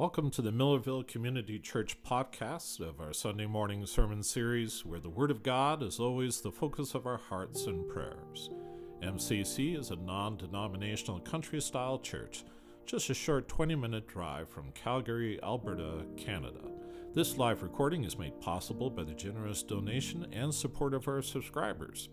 Welcome to the Millarville Community Church podcast of our Sunday morning sermon series, where the Word of God is always the focus of our hearts and prayers. MCC is a non denominational country style church, just a short 20 minute drive from Calgary, Alberta, Canada. This live recording is made possible by the generous donation and support of our subscribers.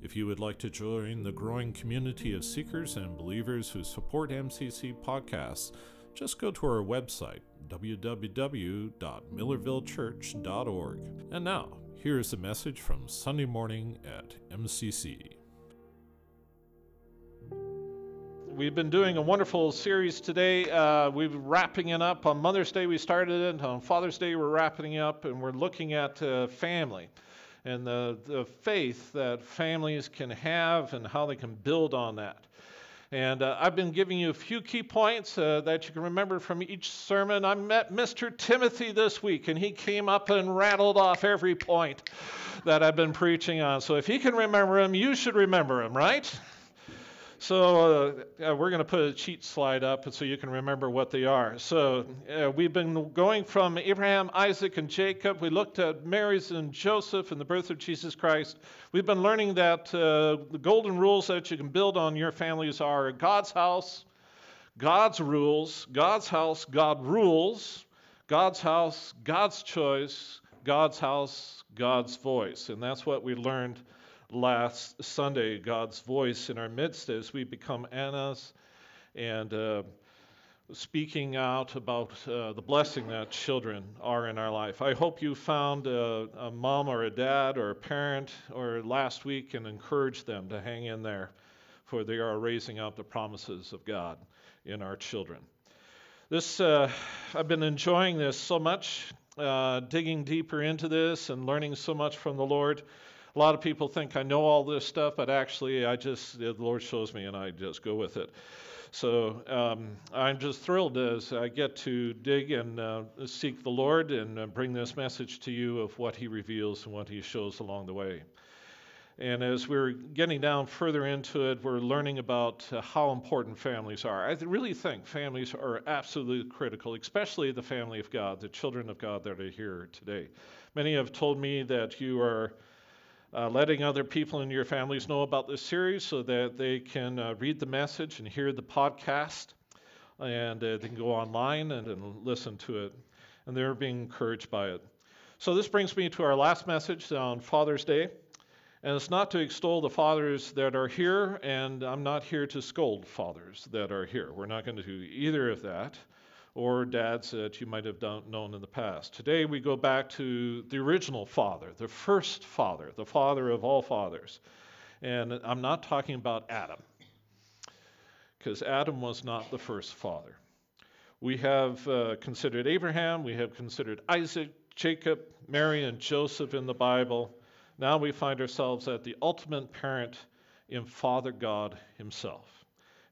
If you would like to join the growing community of seekers and believers who support MCC podcasts, just go to our website, www.millervillechurch.org. And now, here is a message from Sunday morning at MCC. We've been doing a wonderful series today. Uh, we're wrapping it up. On Mother's Day, we started it. On Father's Day, we're wrapping it up, and we're looking at uh, family and the, the faith that families can have and how they can build on that. And uh, I've been giving you a few key points uh, that you can remember from each sermon. I met Mr. Timothy this week, and he came up and rattled off every point that I've been preaching on. So if he can remember him, you should remember him, right? So uh, we're going to put a cheat slide up so you can remember what they are. So uh, we've been going from Abraham, Isaac, and Jacob. We looked at Mary's and Joseph and the birth of Jesus Christ. We've been learning that uh, the golden rules that you can build on your families are God's house, God's rules, God's house, God rules, God's house, God's choice, God's house, God's voice. And that's what we learned last Sunday, God's voice in our midst as we become Annas and uh, speaking out about uh, the blessing that children are in our life. I hope you found a, a, mom or a dad or a parent or last week and encouraged them to hang in there, for they are raising up the promises of God in our children. This, uh, I've been enjoying this so much, uh, digging deeper into this and learning so much from the Lord. A lot of people think I know all this stuff, but actually, I just, the Lord shows me and I just go with it. So um, I'm just thrilled as I get to dig and uh, seek the Lord and uh, bring this message to you of what He reveals and what He shows along the way. And as we're getting down further into it, we're learning about uh, how important families are. I really think families are absolutely critical, especially the family of God, the children of God that are here today. Many have told me that you are uh, letting other people in your families know about this series so that they can uh, read the message and hear the podcast, and uh, they can go online and, and, listen to it, and they're being encouraged by it. So, this brings me to our last message on Father's Day. And it's not to extol the fathers that are here, and I'm not here to scold fathers that are here. We're not going to do either of that or dads that you might have done, known in the past. Today we go back to the original father, the first father, the father of all fathers. And I'm not talking about Adam, because Adam was not the first father. We have uh, considered Abraham, we have considered Isaac, Jacob, Mary, and Joseph in the Bible. Now we find ourselves at the ultimate parent in Father God Himself.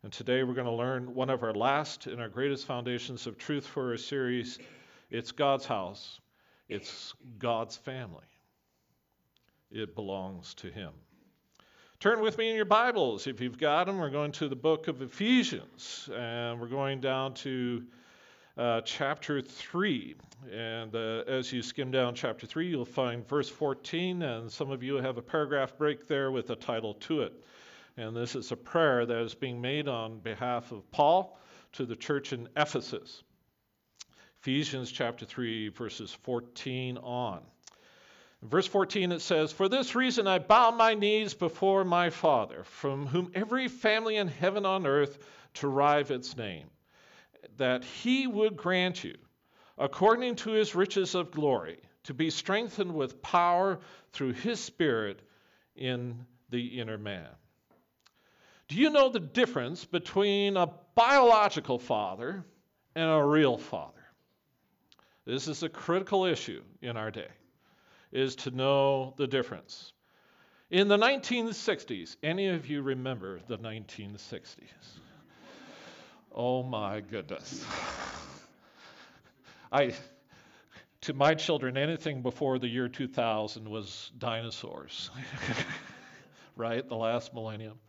And today we're going to learn one of our last and our greatest foundations of truth for our series. It's God's house, it's God's family. It belongs to Him. Turn with me in your Bibles. If you've got them, we're going to the book of Ephesians, and we're going down to uh, chapter 3. And uh, as you skim down chapter 3, you'll find verse 14, and some of you have a paragraph break there with a title to it. And this is a prayer that is being made on behalf of Paul to the church in Ephesus. Ephesians chapter 3, verses 14 on. In verse 14 it says, For this reason I bow my knees before my Father, from whom every family in heaven on earth derive its name, that he would grant you, according to his riches of glory, to be strengthened with power through his Spirit in the inner man do you know the difference between a biological father and a real father? This is a critical issue in our day, is to know the difference. In the 1960s, any of you remember the 1960s? Oh my goodness. I to my children anything before the year 2000 was dinosaurs. right? The last millennium.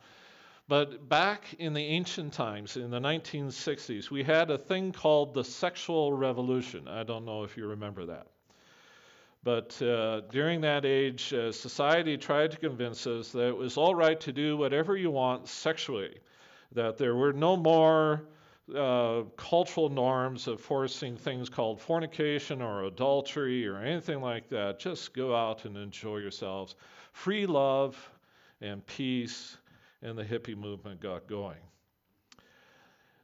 But back in the ancient times, in the 1960s, we had a thing called the sexual revolution. I don't know if you remember that. But uh, during that age, uh, society tried to convince us that it was all right to do whatever you want sexually, that there were no more uh, cultural norms of forcing things called fornication or adultery or anything like that. Just go out and enjoy yourselves. Free love and peace, and the hippie movement got going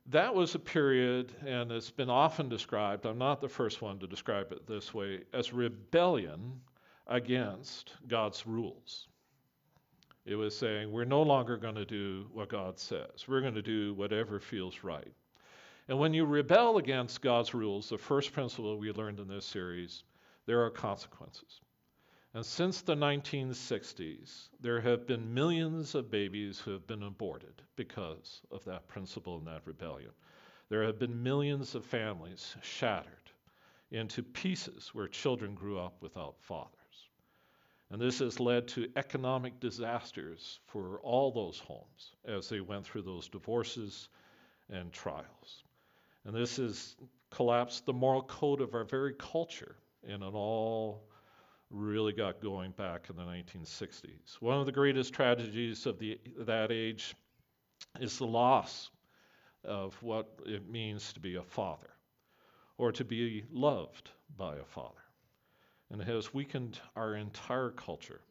that was a period, and it's been often described, I'm not the first one to describe it this way, as rebellion against God's rules. It was saying, we're no longer going to do what God says, we're going to do whatever feels right. And when you rebel against God's rules, the first principle we learned in this series, there are consequences. And since the 1960s, there have been millions of babies who have been aborted because of that principle and that rebellion. There have been millions of families shattered into pieces where children grew up without fathers. And this has led to economic disasters for all those homes as they went through those divorces and trials. And this has collapsed the moral code of our very culture in an all really got going back in the 1960s. One of the greatest tragedies of the, that age is the loss of what it means to be a father or to be loved by a father. And it has weakened our entire culture.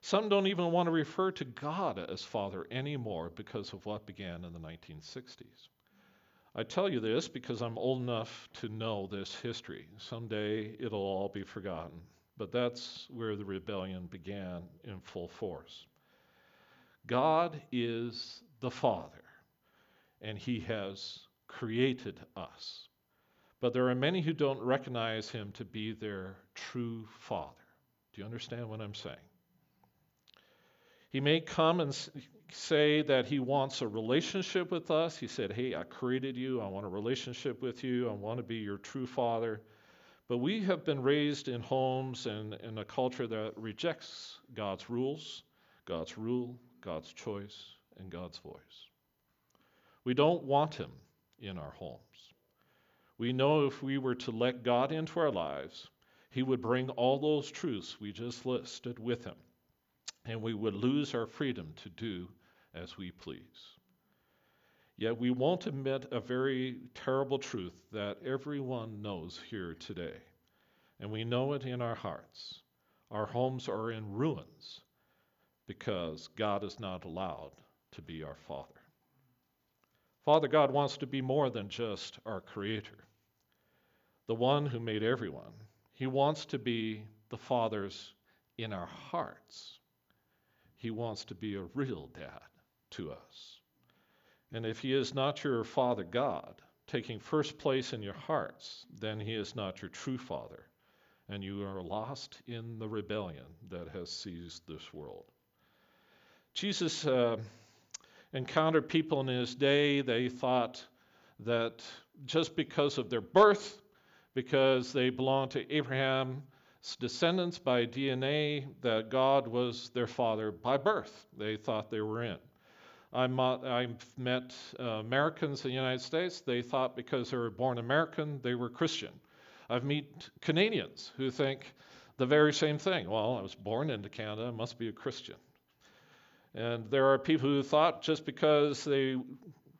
Some don't even want to refer to God as Father anymore because of what began in the 1960s. I tell you this because I'm old enough to know this history. Someday it'll all be forgotten. But that's where the rebellion began in full force. God is the Father, and He has created us. But there are many who don't recognize Him to be their true Father. Do you understand what I'm saying? He may come and say that He wants a relationship with us. He said, Hey, I created you. I want a relationship with you. I want to be your true Father. But we have been raised in homes and in a culture that rejects God's rules, God's rule, God's choice, and God's voice. We don't want Him in our homes. We know if we were to let God into our lives, He would bring all those truths we just listed with Him, and we would lose our freedom to do as we please. Yet we won't admit a very terrible truth that everyone knows here today. And we know it in our hearts. Our homes are in ruins because God is not allowed to be our Father. Father God wants to be more than just our Creator, the one who made everyone. He wants to be the Father's in our hearts. He wants to be a real dad to us. And if he is not your Father God, taking first place in your hearts, then he is not your true Father, and you are lost in the rebellion that has seized this world. Jesus uh, encountered people in his day, they thought that just because of their birth, because they belonged to Abraham's descendants by DNA, that God was their father by birth. They thought they were in. I've met uh, Americans in the United States. They thought because they were born American, they were Christian. I've met Canadians who think the very same thing. Well, I was born into Canada, I must be a Christian. And there are people who thought just because they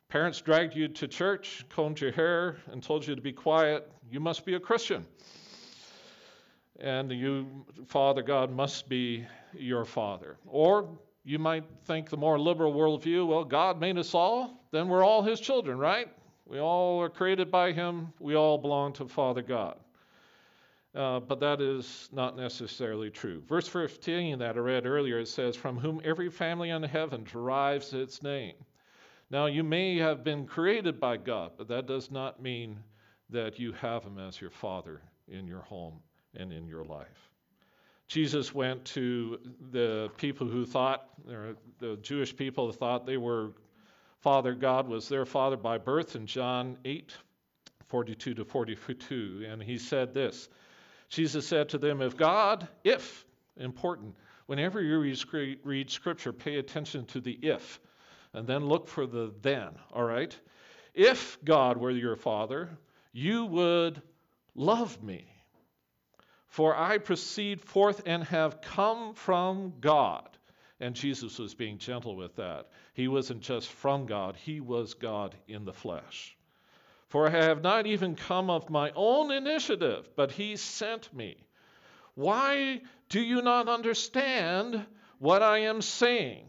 parents dragged you to church, combed your hair, and told you to be quiet, you must be a Christian. And you, Father God, must be your father. Or you might think the more liberal worldview, well, God made us all, then we're all his children, right? We all are created by him, we all belong to Father God. Uh, but that is not necessarily true. Verse 15 that I read earlier, it says, From whom every family in heaven derives its name. Now, you may have been created by God, but that does not mean that you have him as your father in your home and in your life. Jesus went to the people who thought, the Jewish people thought they were Father God was their father by birth in John 8, 42 to 42. And he said this Jesus said to them, If God, if, important, whenever you read, scripture, pay attention to the if. And then look for the then, all right? If God were your father, you would love me. For I proceed forth and have come from God. And Jesus was being gentle with that. He wasn't just from God, he was God in the flesh. For I have not even come of my own initiative, but he sent me. Why do you not understand what I am saying?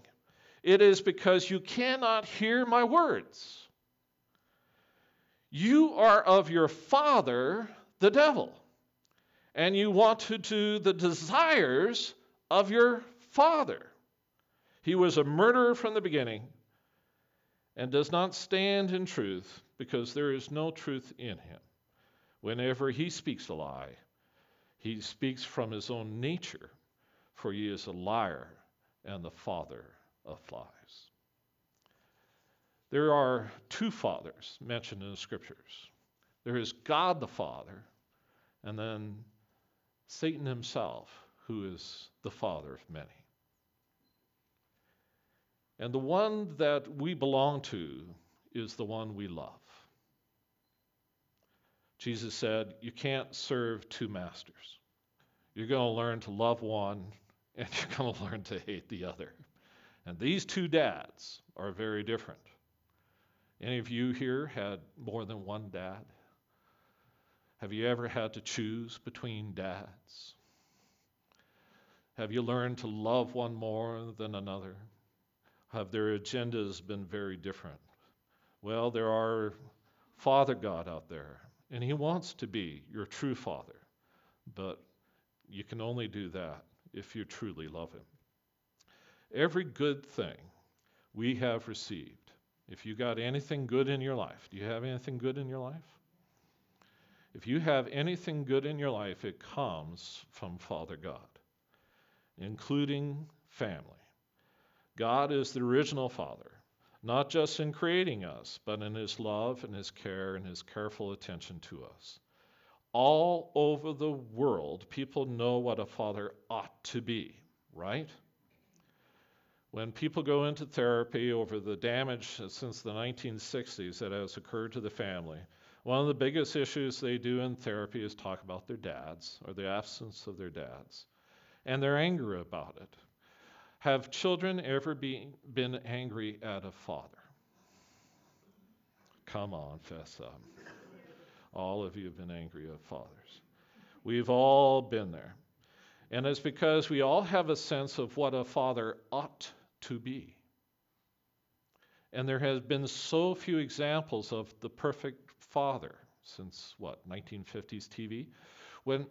It is because you cannot hear my words. You are of your father, the devil, and you want to do the desires of your father. He was a murderer from the beginning and does not stand in truth because there is no truth in him. Whenever he speaks a lie, he speaks from his own nature, for he is a liar and the father of lies. There are two fathers mentioned in the scriptures there is God the Father, and then Satan himself, who is the father of many. And the one that we belong to is the one we love. Jesus said, You can't serve two masters. You're going to learn to love one, and you're going to learn to hate the other. And these two dads are very different. Any of you here had more than one dad? Have you ever had to choose between dads? Have you learned to love one more than another? Have their agendas been very different? Well, there are Father God out there, and He wants to be your true Father, but you can only do that if you truly love Him. Every good thing we have received. If you got anything good in your life, do you have anything good in your life? If you have anything good in your life, it comes from Father God, including family. God is the original Father, not just in creating us, but in His love and His care and His careful attention to us. All over the world, people know what a father ought to be, right? When people go into therapy over the damage since the 1960s that has occurred to the family, one of the biggest issues they do in therapy is talk about their dads or the absence of their dads and their anger about it. Have children ever be, been angry at a father? Come on, fess up. All of you have been angry at fathers. We've all been there. And it's because we all have a sense of what a father ought to be. And there has been so few examples of the perfect father since what 1950s TV when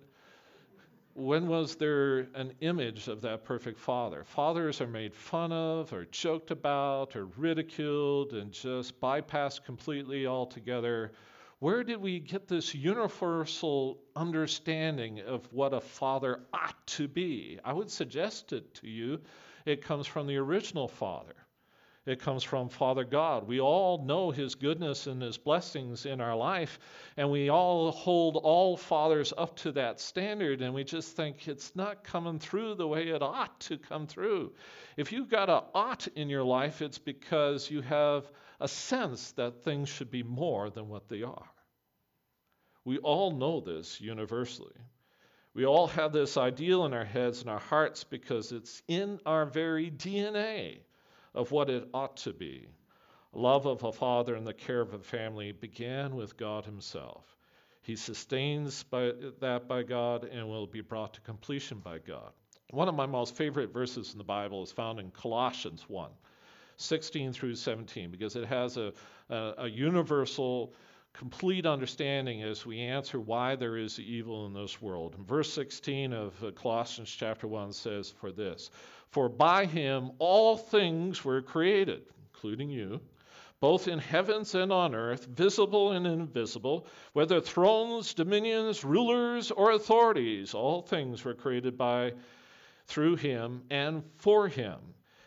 when was there an image of that perfect father? Fathers are made fun of, or joked about, or ridiculed, and just bypassed completely altogether. Where did we get this universal understanding of what a father ought to be? I would suggest it to you it comes from the original Father. It comes from Father God. We all know His goodness and His blessings in our life, and we all hold all fathers up to that standard, and we just think it's not coming through the way it ought to come through. If you've got a ought in your life, it's because you have a sense that things should be more than what they are. We all know this universally. We all have this ideal in our heads and our hearts because it's in our very DNA of what it ought to be. Love of a father and the care of a family began with God Himself. He sustains by, that by God and will be brought to completion by God. One of my most favorite verses in the Bible is found in Colossians 1 16 through 17, because it has a, a, a universal complete understanding as we answer why there is evil in this world. Verse 16 of uh, Colossians chapter 1 says, For this, for by him all things were created, including you, both in heavens and on earth, visible and invisible, whether thrones, dominions, rulers, or authorities, all things were created by through him and for him.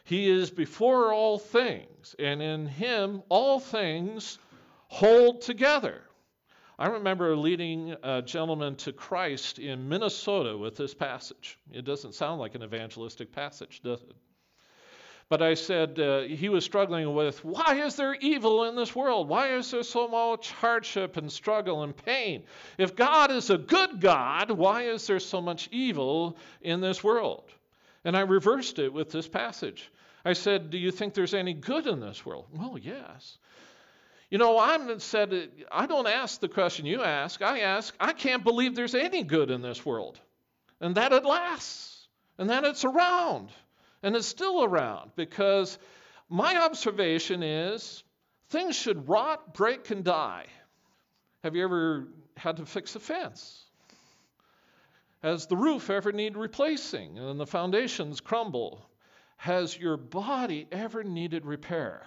He is before all things, and in him all things hold together. I remember leading a gentleman to Christ in Minnesota with this passage. It doesn't sound like an evangelistic passage, does it? But I said uh, he was struggling with why is there evil in this world? Why is there so much hardship and struggle and pain? If God is a good God, why is there so much evil in this world? And I reversed it with this passage. I said, Do you think there's any good in this world? Well, yes. You know, I'm said I don't ask the question you ask. I ask, I can't believe there's any good in this world. And that it lasts. And that it's around and it's still around because my observation is things should rot, break, and die. Have you ever had to fix a fence? Has the roof ever need replacing and the foundations crumble? Has your body ever needed repair?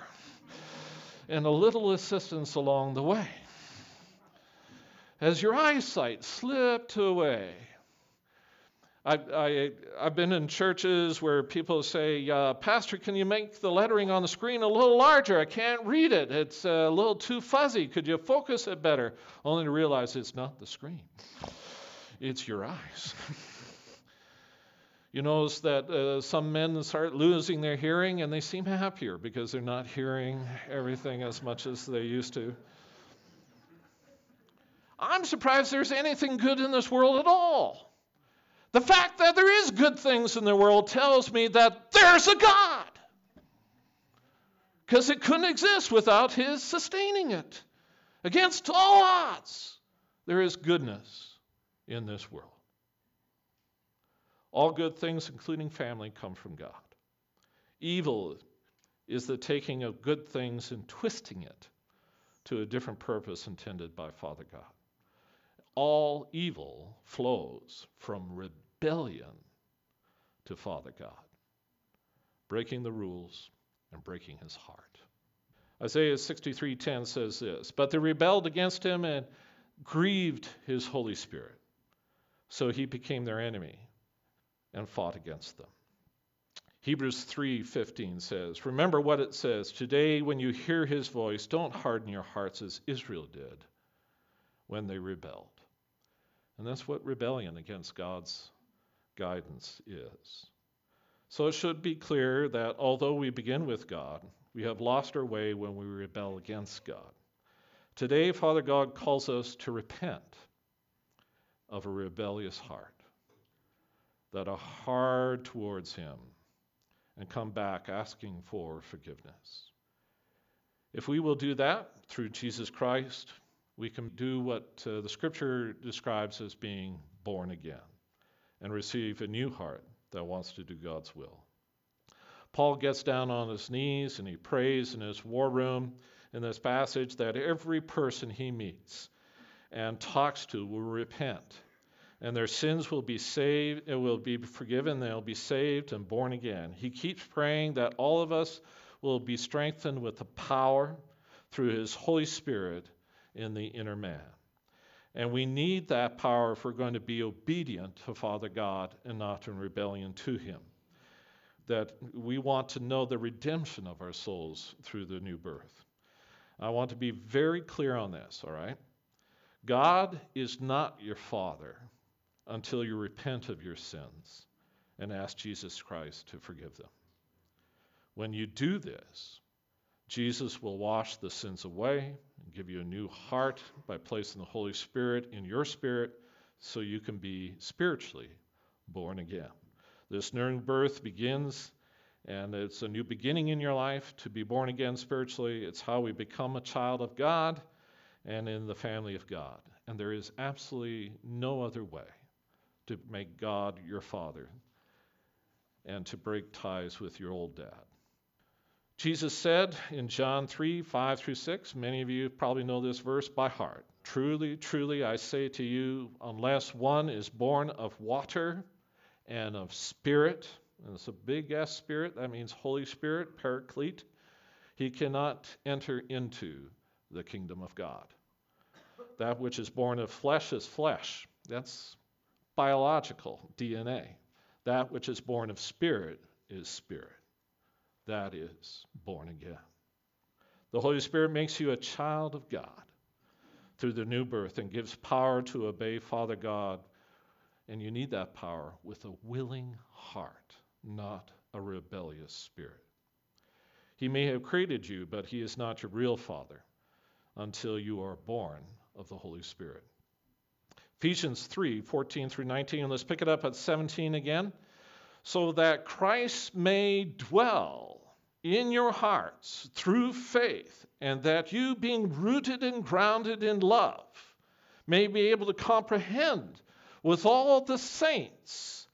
And a little assistance along the way? As your eyesight slipped away? I, I've been in churches where people say, uh, Pastor, can you make the lettering on the screen a little larger? I can't read it. It's a little too fuzzy. Could you focus it better? Only to realize it's not the screen, it's your eyes. you notice that uh, some men start losing their hearing and they seem happier because they're not hearing everything as much as they used to. I'm surprised there's anything good in this world at all. The fact that there is good things in the world tells me that there's a God. Because it couldn't exist without his sustaining it. Against all odds, there is goodness in this world. All good things, including family, come from God. Evil is the taking of good things and twisting it to a different purpose intended by Father God all evil flows from rebellion to Father God, breaking the rules and breaking his heart. Isaiah 63:10 says this, "But they rebelled against him and grieved his Holy Spirit. So he became their enemy and fought against them." Hebrews 3:15 says, "Remember what it says, today when you hear his voice, don't harden your hearts as Israel did when they rebelled." And that's what rebellion against God's guidance is. So it should be clear that although we begin with God, we have lost our way when we rebel against God. Today, Father God calls us to repent of a rebellious heart that are hard towards Him and come back asking for forgiveness. If we will do that through Jesus Christ, we can do what uh, the scripture describes as being born again and receive a new heart that wants to do God's will. Paul gets down on his knees and he prays in his war room in this passage that every person he meets and talks to will repent and their sins will be saved, it will be forgiven, they'll be saved and born again. He keeps praying that all of us will be strengthened with the power through his Holy Spirit in the inner man. And we need that power if we're going to be obedient to Father God and not in rebellion to Him. That we want to know the redemption of our souls through the new birth. I want to be very clear on this, all right? God is not your Father until you repent of your sins and ask Jesus Christ to forgive them. When you do this, Jesus will wash the sins away and give you a new heart by placing the Holy Spirit in your spirit so you can be spiritually born again. This new birth begins, and it's a new beginning in your life to be born again spiritually. It's how we become a child of God and in the family of God. And there is absolutely no other way to make God your father and to break ties with your old dad. Jesus said in John 3 5 through 6, many of you probably know this verse by heart. Truly, truly, I say to you, unless one is born of water and of spirit, and it's a big S spirit, that means Holy Spirit, Paraclete, he cannot enter into the kingdom of God. That which is born of flesh is flesh. That's biological DNA. That which is born of spirit is spirit that is born again. The Holy Spirit makes you a child of God through the new birth and gives power to obey Father God. And you need that power with a willing heart, not a rebellious spirit. He may have created you, but He is not your real Father until you are born of the Holy Spirit. Ephesians 3 14 through 19. Let's pick it up at 17 again. So that Christ may dwell in your hearts through faith, and that you, being rooted and grounded in love, may be able to comprehend with all the saints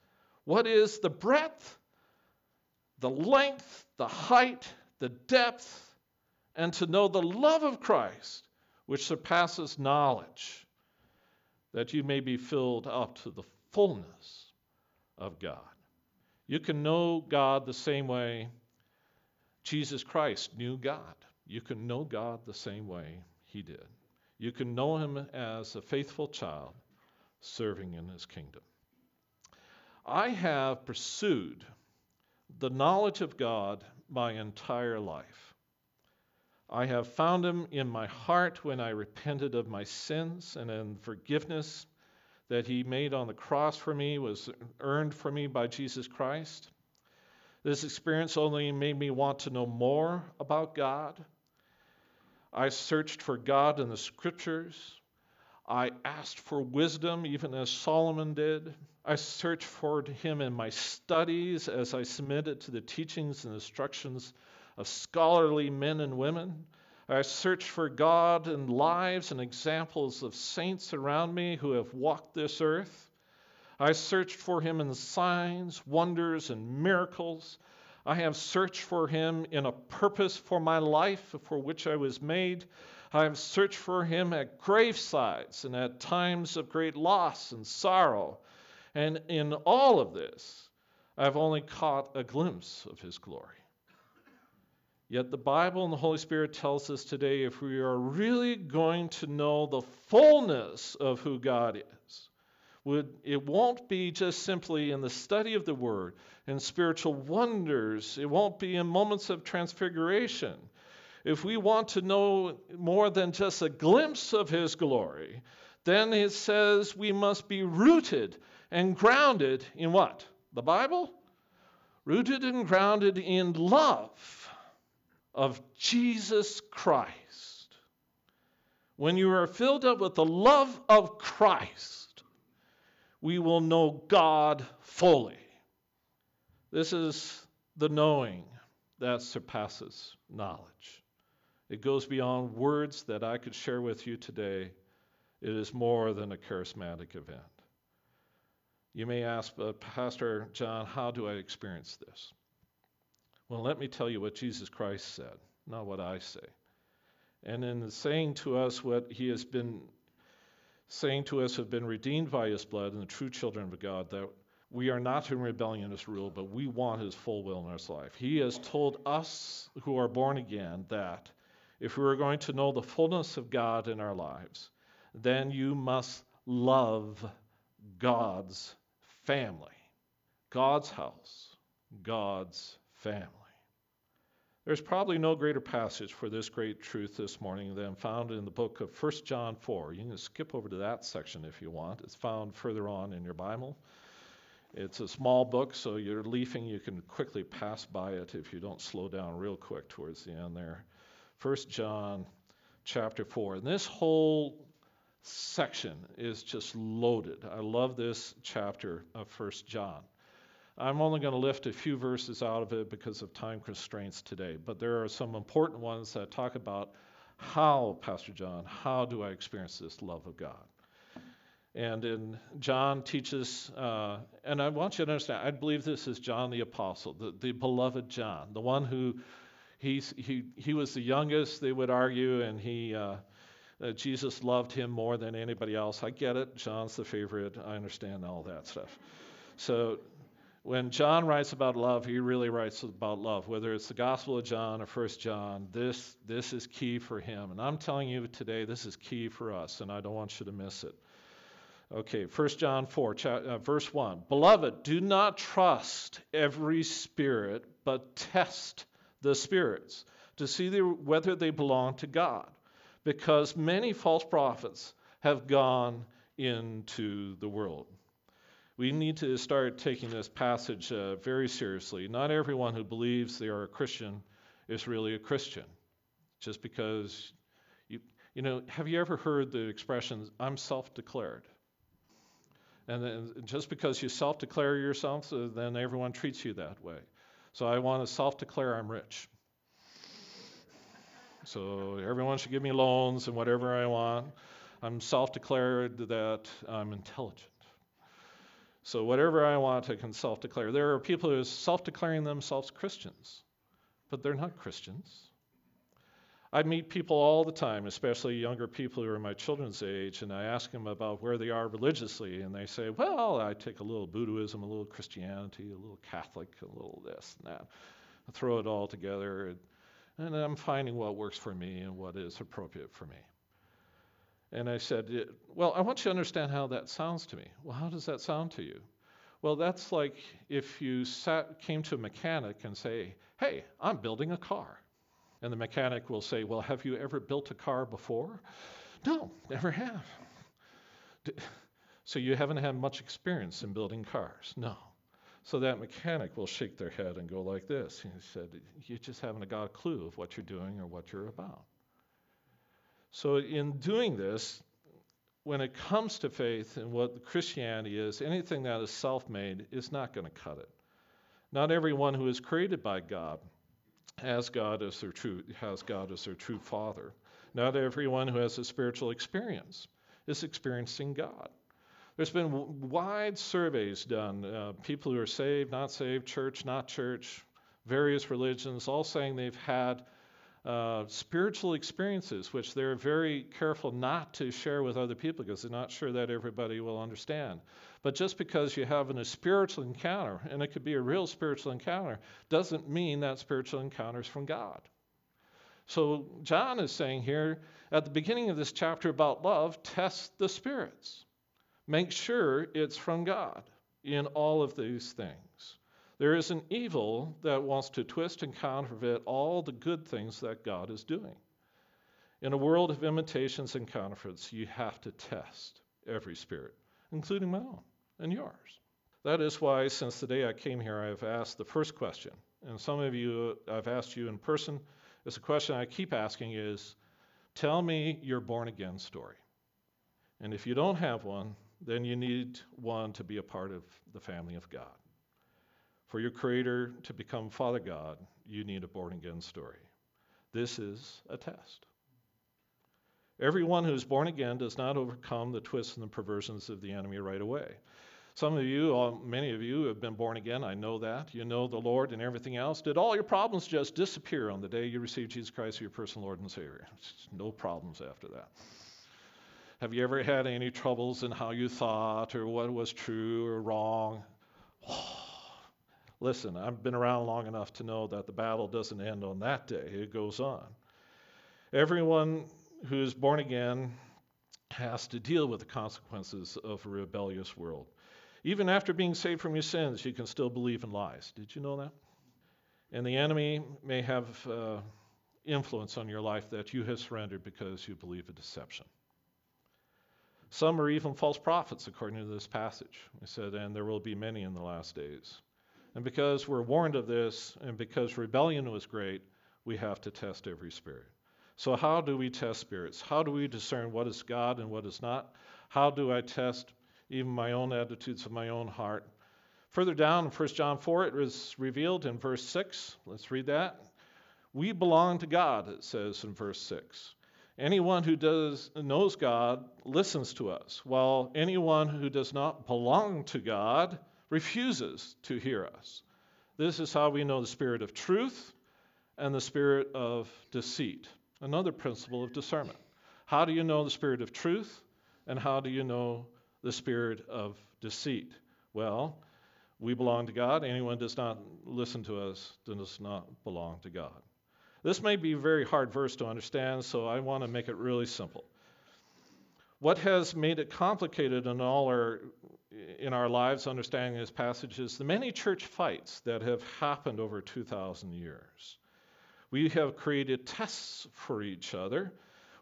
what is the breadth, the length, the height, the depth, and to know the love of Christ, which surpasses knowledge that you may be filled up to the fullness of God. You can know God the same way Jesus Christ knew God. You can know God the same way he did. You can know him as a faithful child serving in his kingdom. I have pursued the knowledge of God my entire life. I have found him in my heart when I repented of my sins and in forgiveness that he made on the cross for me was earned for me by Jesus Christ. This experience only made me want to know more about God. I searched for God in the scriptures. I asked for wisdom, even as Solomon did. I searched for him in my studies as I submitted to the teachings and instructions of scholarly men and women. I searched for God in lives and examples of saints around me who have walked this earth. I searched for him in signs, wonders, and miracles. I have searched for him in a purpose for my life for which I was made. I have searched for him at gravesides and at times of great loss and sorrow. And in all of this, I've only caught a glimpse of his glory. Yet the Bible and the Holy Spirit tells us today if we are really going to know the fullness of who God is, it won't be just simply in the study of the Word and spiritual wonders. It won't be in moments of transfiguration. If we want to know more than just a glimpse of His glory, then it says we must be rooted and grounded in what? The Bible? Rooted and grounded in love of Jesus Christ. When you are filled up with the love of Christ, we will know God fully. This is the knowing that surpasses knowledge. It goes beyond words that I could share with you today. It is more than a charismatic event. You may ask, but Pastor John, how do I experience this? Well, let me tell you what Jesus Christ said, not what I say. And in saying to us what he has been saying to us have been redeemed by his blood and the true children of God, that we are not in rebellionist rule, but we want his full will in our life. He has told us who are born again that if we are going to know the fullness of God in our lives, then you must love God's family, God's house, God's family. There's probably no greater passage for this great truth this morning than found in the book of 1 John 4. You can skip over to that section if you want. It's found further on in your Bible. It's a small book, so you're leafing, you can quickly pass by it if you don't slow down real quick towards the end there. 1 John chapter 4. And this whole section is just loaded. I love this chapter of 1 John. I'm only going to lift a few verses out of it because of time constraints today, but there are some important ones that talk about how, Pastor John, how do I experience this love of God? And in John teaches, uh, and I want you to understand, I believe this is John the Apostle, the, the beloved John, the one who he's, he, he was the youngest, they would argue, and he, uh, uh, Jesus loved him more than anybody else. I get it. John's the favorite. I understand all that stuff. So when John writes about love, he really writes about love. Whether it's the Gospel of John or First John, this this is key for him. And I'm telling you today, this is key for us, and I don't want you to miss it. Okay, 1 John 4, uh, verse 1. Beloved, do not trust every spirit, but test the spirits to see the, whether they belong to God, because many false prophets have gone into the world we need to start taking this passage uh, very seriously. Not everyone who believes they are a Christian is really a Christian. Just because you, you know, have you ever heard the expression, I'm self declared? And then just because you self declare yourself, so then everyone treats you that way. So I want to self declare I'm rich. So everyone should give me loans and whatever I want. I'm self declared that I'm intelligent. So whatever I want, I can self declare. There are people who are self declaring themselves Christians, but they're not Christians. I meet people all the time, especially younger people who are my children's age, and I ask them about where they are religiously, and they say, Well, I take a little Buddhism, a little Christianity, a little Catholic, a little this and that. I throw it all together, and, and I'm finding what works for me and what is appropriate for me. And I said, Well, I want you to understand how that sounds to me. Well, how does that sound to you? Well, that's like if you sat, came to a mechanic and say, Hey, I'm building a car. And the mechanic will say, Well, have you ever built a car before? No, never have. So you haven't had much experience in building cars? No. So that mechanic will shake their head and go like this. He said, You just haven't got a clue of what you're doing or what you're about. So, in doing this, when it comes to faith and what Christianity is, anything that is self made is not going to cut it. Not everyone who is created by God has God as their true has God as their true father. Not everyone who has a spiritual experience is experiencing God. There's been wide surveys done, uh, people who are saved, not saved, church, not church, various religions, all saying they've had uh, spiritual experiences, which they're very careful not to share with other people because they're not sure that everybody will understand. But just because you have a spiritual encounter, and it could be a real spiritual encounter, doesn't mean that spiritual encounter is from God. So John is saying here at the beginning of this chapter about love, test the spirits. Make sure it's from God in all of these things. There is an evil that wants to twist and counterfeit all the good things that God is doing. In a world of imitations and counterfeits, you have to test every spirit, including my own and yours. That is why, since the day I came here, I have asked the first question. And some of you, I've asked you in person. It's a question I keep asking is, tell me your born again story. And if you don't have one, then you need one to be a part of the family of God. For your Creator to become Father God, you need a born again story. This is a test. Everyone who is born again does not overcome the twists and the perversions of the enemy right away. Some of you, many of you, have been born again. I know that. You know the Lord and everything else. Did all your problems just disappear on the day you received Jesus Christ as your personal Lord and Savior? No problems after that. Have you ever had any troubles in how you thought or what was true or wrong? Listen, I've been around long enough to know that the battle doesn't end on that day, it goes on. Everyone who is born again has to deal with the consequences of a rebellious world. Even after being saved from your sins, you can still believe in lies. Did you know that? And the enemy may have uh, influence on your life that you have surrendered because you believe a deception. Some are even false prophets, according to this passage. He said, and there will be many in the last days. And because we're warned of this, and because rebellion was great, we have to test every spirit. So, how do we test spirits? How do we discern what is God and what is not? How do I test even my own attitudes of my own heart? Further down in 1 John 4, it was revealed in verse 6. Let's read that. We belong to God, it says in verse 6. Anyone who does, knows God listens to us, while anyone who does not belong to God refuses to hear us. This is how we know the spirit of truth and the spirit of deceit. Another principle of discernment. How do you know the spirit of truth and how do you know the spirit of deceit? Well, we belong to God. Anyone does not listen to us does not belong to God. This may be a very hard verse to understand, so I want to make it really simple. What has made it complicated in all our in our lives understanding this passage is the many church fights that have happened over 2,000 years. We have created tests for each other,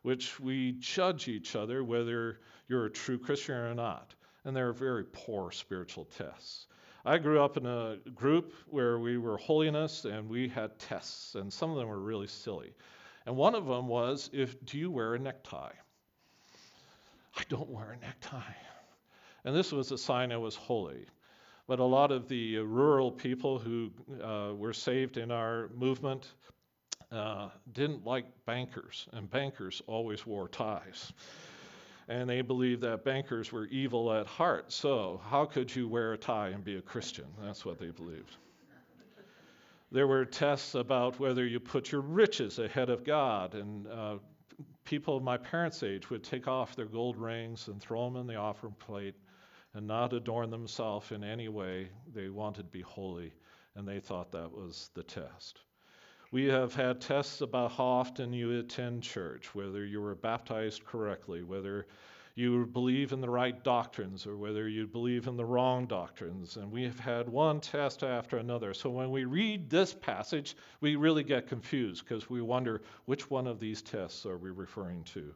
which we judge each other whether you're a true Christian or not. And they're very poor spiritual tests. I grew up in a group where we were holiness and we had tests, and some of them were really silly. And one of them was, if do you wear a necktie? I don't wear a necktie. And this was a sign it was holy. But a lot of the rural people who uh, were saved in our movement uh, didn't like bankers, and bankers always wore ties. And they believed that bankers were evil at heart. So, how could you wear a tie and be a Christian? That's what they believed. There were tests about whether you put your riches ahead of God, and uh, people of my parents' age would take off their gold rings and throw them in the offering plate and not adorn themselves in any way. They wanted to be holy, and they thought that was the test. We have had tests about how often you attend church, whether you were baptized correctly, whether you believe in the right doctrines or whether you believe in the wrong doctrines. And we have had one test after another. So when we read this passage, we really get confused because we wonder which one of these tests are we referring to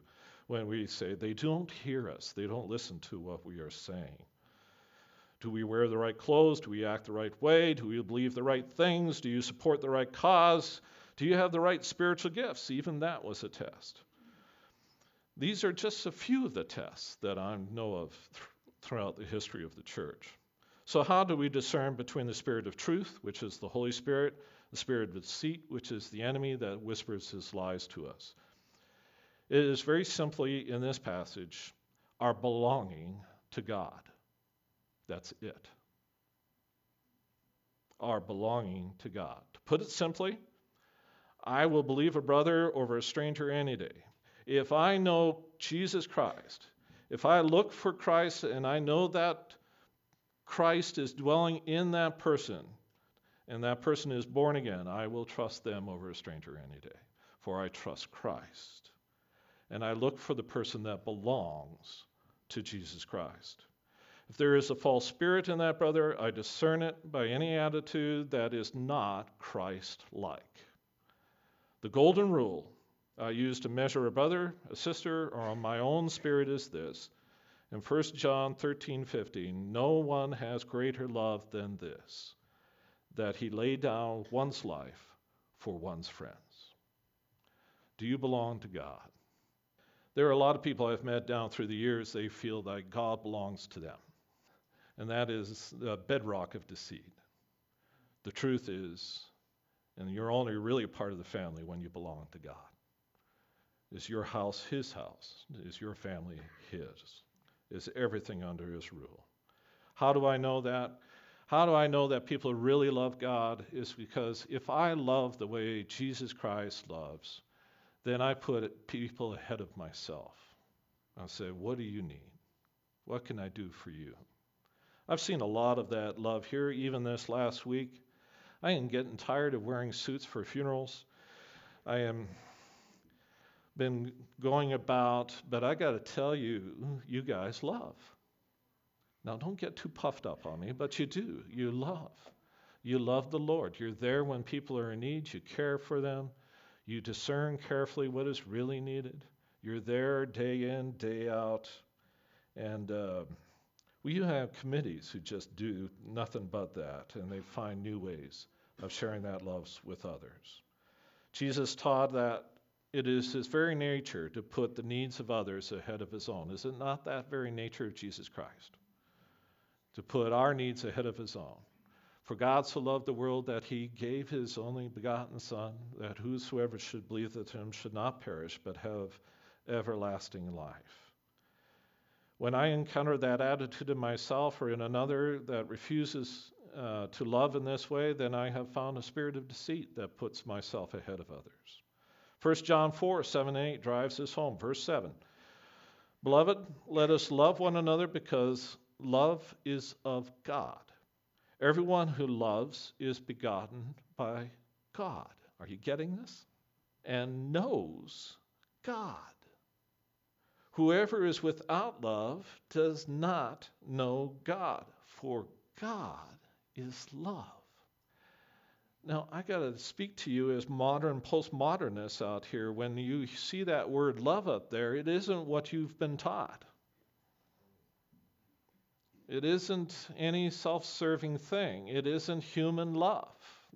when we say they don't hear us, they don't listen to what we are saying. Do we wear the right clothes? Do we act the right way? Do we believe the right things? Do you support the right cause? Do you have the right spiritual gifts? Even that was a test. These are just a few of the tests that I know of th- throughout the history of the church. So, how do we discern between the spirit of truth, which is the Holy Spirit, the spirit of deceit, which is the enemy that whispers his lies to us? It is very simply in this passage our belonging to God. That's it. Our belonging to God. To put it simply, I will believe a brother over a stranger any day. If I know Jesus Christ, if I look for Christ and I know that Christ is dwelling in that person and that person is born again, I will trust them over a stranger any day, for I trust Christ. And I look for the person that belongs to Jesus Christ. If there is a false spirit in that brother, I discern it by any attitude that is not Christ like. The golden rule I use to measure a brother, a sister, or my own spirit is this. In 1 John 13:15, no one has greater love than this, that he lay down one's life for one's friends. Do you belong to God? There are a lot of people I've met down through the years, they feel that God belongs to them and that is the bedrock of deceit. The truth is, and you're only really a part of the family when you belong to God. Is your house his house? Is your family his? Is everything under his rule? How do I know that? How do I know that people really love God? Is because if I love the way Jesus Christ loves, then I put people ahead of myself. I say, What do you need? What can I do for you? I've seen a lot of that love here, even this last week. I am getting tired of wearing suits for funerals. I am been going about, but I got to tell you, you guys love. Now, don't get too puffed up on me, but you do. You love. You love the Lord. You're there when people are in need. You care for them. You discern carefully what is really needed. You're there day in, day out. And uh, we have committees who just do nothing but that, and they find new ways of sharing that love with others. Jesus taught that it is his very nature to put the needs of others ahead of his own. Is it not that very nature of Jesus Christ? To put our needs ahead of his own. For God so loved the world that he gave his only begotten Son, that whosoever should believe in him should not perish, but have everlasting life. When I encounter that attitude in myself or in another that refuses uh, to love in this way, then I have found a spirit of deceit that puts myself ahead of others. 1 John 4 7 and 8 drives this home. Verse 7 Beloved, let us love one another because love is of God. Everyone who loves is begotten by God. Are you getting this? And knows God. Whoever is without love does not know God, for God is love. Now, I got to speak to you as modern postmodernists out here. When you see that word love up there, it isn't what you've been taught. It isn't any self serving thing. It isn't human love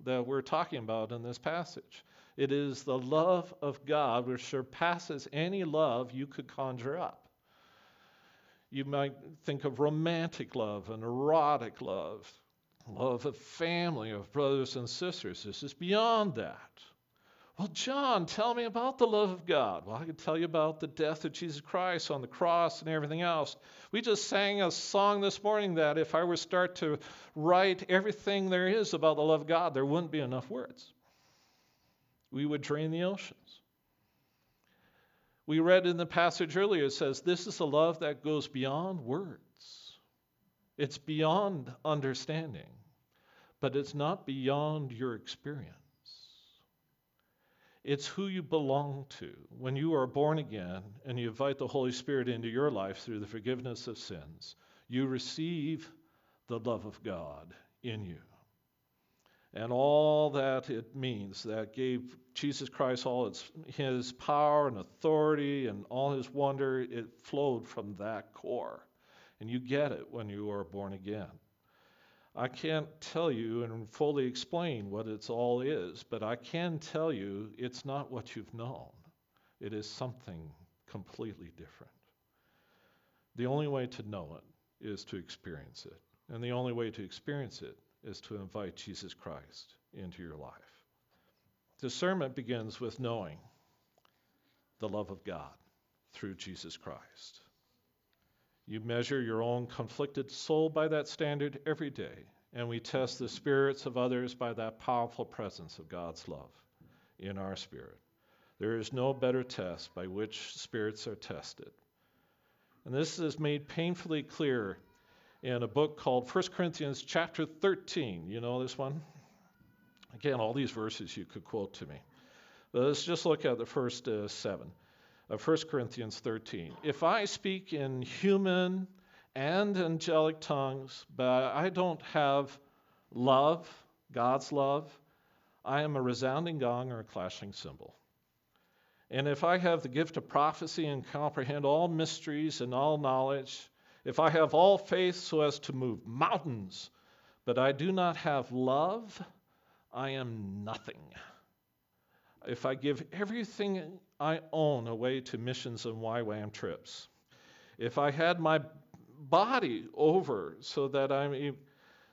that we're talking about in this passage. It is the love of God which surpasses any love you could conjure up. You might think of romantic love and erotic love, love of family, of brothers and sisters. This is beyond that. Well, John, tell me about the love of God. Well, I can tell you about the death of Jesus Christ on the cross and everything else. We just sang a song this morning that if I were to start to write everything there is about the love of God, there wouldn't be enough words. We would drain the oceans. We read in the passage earlier, it says, This is a love that goes beyond words. It's beyond understanding, but it's not beyond your experience. It's who you belong to. When you are born again and you invite the Holy Spirit into your life through the forgiveness of sins, you receive the love of God in you. And all that it means that gave Jesus Christ all its, his power and authority and all his wonder, it flowed from that core. And you get it when you are born again. I can't tell you and fully explain what it's all is, but I can tell you it's not what you've known. It is something completely different. The only way to know it is to experience it. And the only way to experience it is to invite Jesus Christ into your life. Discernment begins with knowing the love of God through Jesus Christ. You measure your own conflicted soul by that standard every day, and we test the spirits of others by that powerful presence of God's love in our spirit. There is no better test by which spirits are tested. And this is made painfully clear in a book called 1 Corinthians chapter 13. You know this one? Again, all these verses you could quote to me. But let's just look at the first uh, seven of 1 Corinthians 13. If I speak in human and angelic tongues, but I don't have love, God's love, I am a resounding gong or a clashing cymbal. And if I have the gift of prophecy and comprehend all mysteries and all knowledge, if I have all faith so as to move mountains, but I do not have love, I am nothing if I give everything I own away to missions and YWAM trips, if I had my body over so that I'm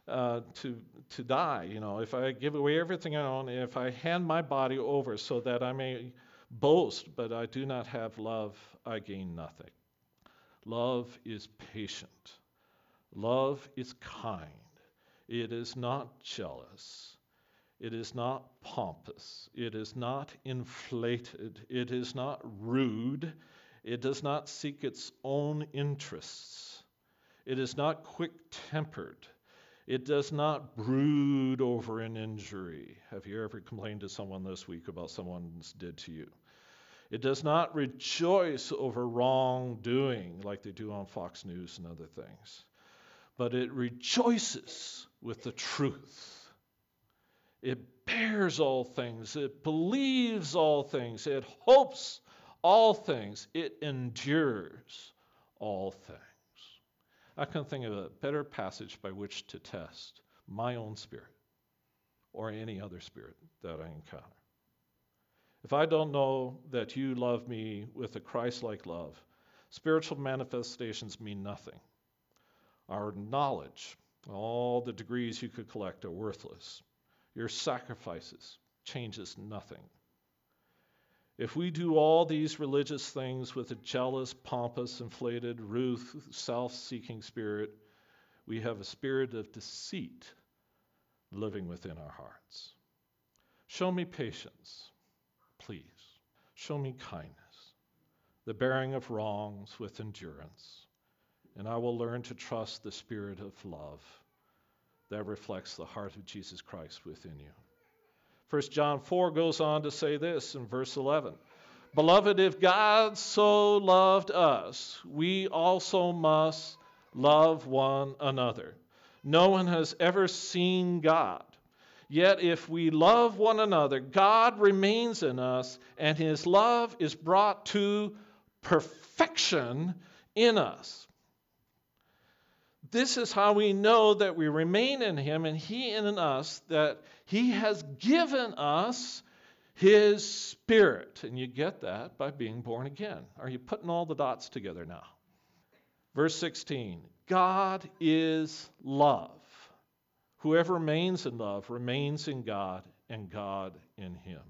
uh, to to die, you know, if I give away everything I own, if I hand my body over so that I may boast, but I do not have love, I gain nothing. Love is patient. Love is kind. It is not jealous. It is not pompous. It is not inflated. It is not rude. It does not seek its own interests. It is not quick tempered. It does not brood over an injury. Have you ever complained to someone this week about someone's did to you? It does not rejoice over wrongdoing like they do on Fox News and other things, but it rejoices with the truth. It bears all things. It believes all things. It hopes all things. It endures all things. I can think of a better passage by which to test my own spirit or any other spirit that I encounter. If I don't know that you love me with a Christ like love, spiritual manifestations mean nothing. Our knowledge, all the degrees you could collect, are worthless. Your sacrifices changes nothing. If we do all these religious things with a jealous, pompous, inflated, rude, self seeking spirit, we have a spirit of deceit living within our hearts. Show me patience. Show me kindness, the bearing of wrongs with endurance, and I will learn to trust the spirit of love that reflects the heart of Jesus Christ within you. 1 John 4 goes on to say this in verse 11 Beloved, if God so loved us, we also must love one another. No one has ever seen God. Yet if we love one another, God remains in us, and his love is brought to perfection in us. this is how we know that we remain in him and he in us, that he has given us his spirit. And you get that by being born again. Are you putting all the dots together now? Verse 16 God is love. Whoever remains in love remains in God and God in him.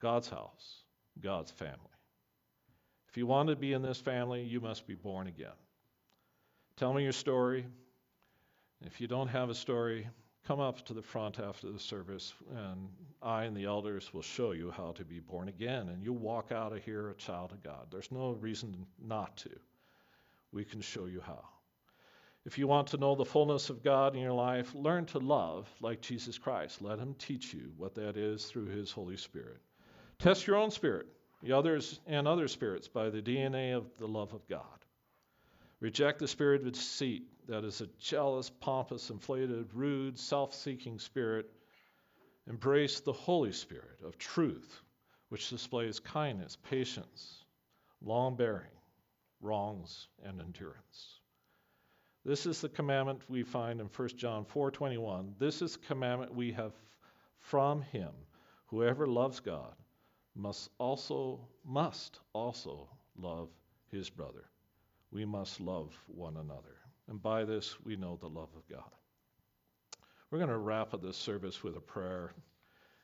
God's house, God's family. If you want to be in this family, you must be born again. Tell me your story. If you don't have a story, come up to the front after the service, and I and the elders will show you how to be born again. And you'll walk out of here a child of God. There's no reason not to. We can show you how. If you want to know the fullness of God in your life, learn to love like Jesus Christ. Let Him teach you what that is through His Holy Spirit. Test your own spirit, the others and other spirits by the DNA of the love of God. Reject the spirit of deceit, that is a jealous, pompous, inflated, rude, self seeking spirit. Embrace the Holy Spirit of truth, which displays kindness, patience, long bearing, wrongs, and endurance. This is the commandment we find in 1 John 4:21. This is the commandment we have from him. Whoever loves God must also must also love his brother we must love one another. And by this, we know the love of God. We're going to wrap up this service with a prayer,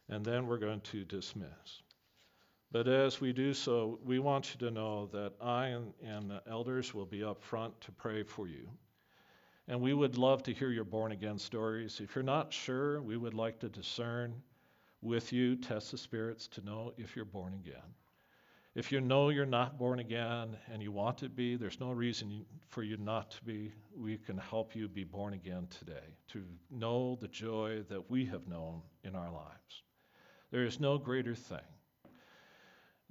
and then we're going to dismiss. But as we do so, we want you to know that I and, and the elders will be up front to pray for you. And we would love to hear your born again stories. If you're not sure, we would like to discern with you, test the spirits to know if you're born again. If you know you're not born again and you want to be, there's no reason for you not to be. We can help you be born again today, to know the joy that we have known in our lives. There is no greater thing.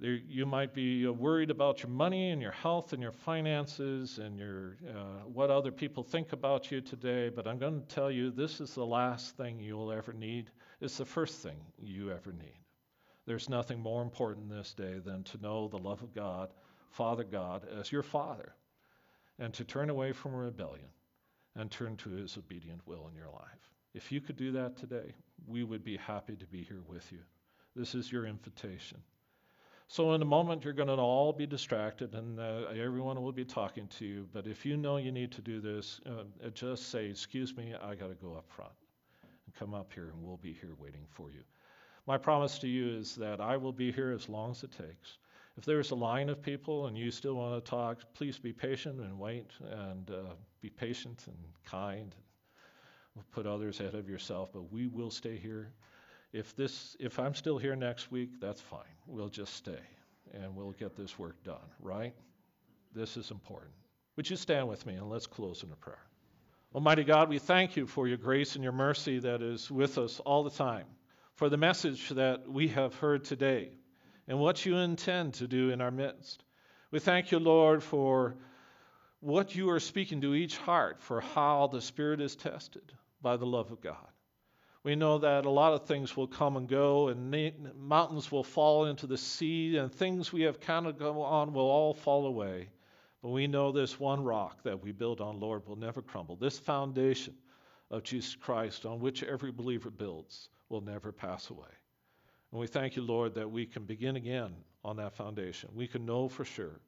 There, you might be worried about your money and your health and your finances and your, uh, what other people think about you today, but I'm going to tell you this is the last thing you'll ever need. It's the first thing you ever need. There's nothing more important this day than to know the love of God, Father God, as your Father, and to turn away from rebellion and turn to His obedient will in your life. If you could do that today, we would be happy to be here with you. This is your invitation. So, in a moment, you're going to all be distracted and uh, everyone will be talking to you. But if you know you need to do this, uh, just say, Excuse me, I got to go up front. And come up here, and we'll be here waiting for you. My promise to you is that I will be here as long as it takes. If there's a line of people and you still want to talk, please be patient and wait and uh, be patient and kind. We put others ahead of yourself, but we will stay here. If this, if I'm still here next week, that's fine. We'll just stay and we'll get this work done. Right? This is important. Would you stand with me and let's close in a prayer? Almighty God, we thank you for your grace and your mercy that is with us all the time for the message that we have heard today and what you intend to do in our midst. We thank you, Lord, for what you are speaking to each heart, for how the Spirit is tested by the love of God. We know that a lot of things will come and go, and mountains will fall into the sea, and things we have counted on will all fall away. But we know this one rock that we build on, Lord, will never crumble. This foundation of Jesus Christ on which every believer builds will never pass away. And we thank you, Lord, that we can begin again on that foundation. We can know for sure.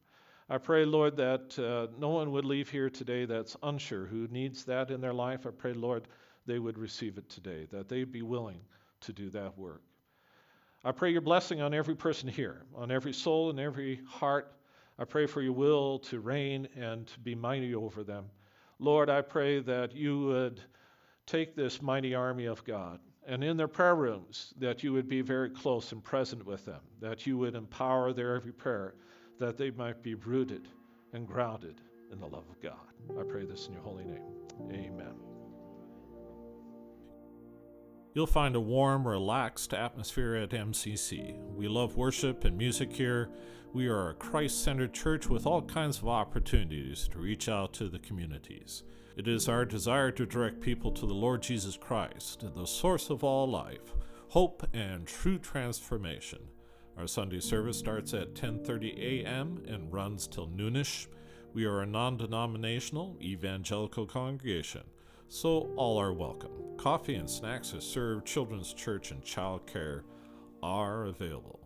I pray, Lord, that uh, no one would leave here today that's unsure, who needs that in their life. I pray, Lord, they would receive it today, that they'd be willing to do that work. I pray your blessing on every person here, on every soul and every heart. I pray for your will to reign and to be mighty over them. Lord, I pray that you would take this mighty army of God and in their prayer rooms, that you would be very close and present with them, that you would empower their every prayer, that they might be rooted and grounded in the love of God. I pray this in your holy name. Amen. You'll find a warm, relaxed atmosphere at MCC. We love worship and music here. We are a Christ centered church with all kinds of opportunities to reach out to the communities. It is our desire to direct people to the Lord Jesus Christ, the source of all life, hope, and true transformation. Our Sunday service starts at 10:30 a.m. and runs till noonish. We are a non denominational evangelical congregation, so all are welcome. Coffee and snacks are served, children's church and childcare are available.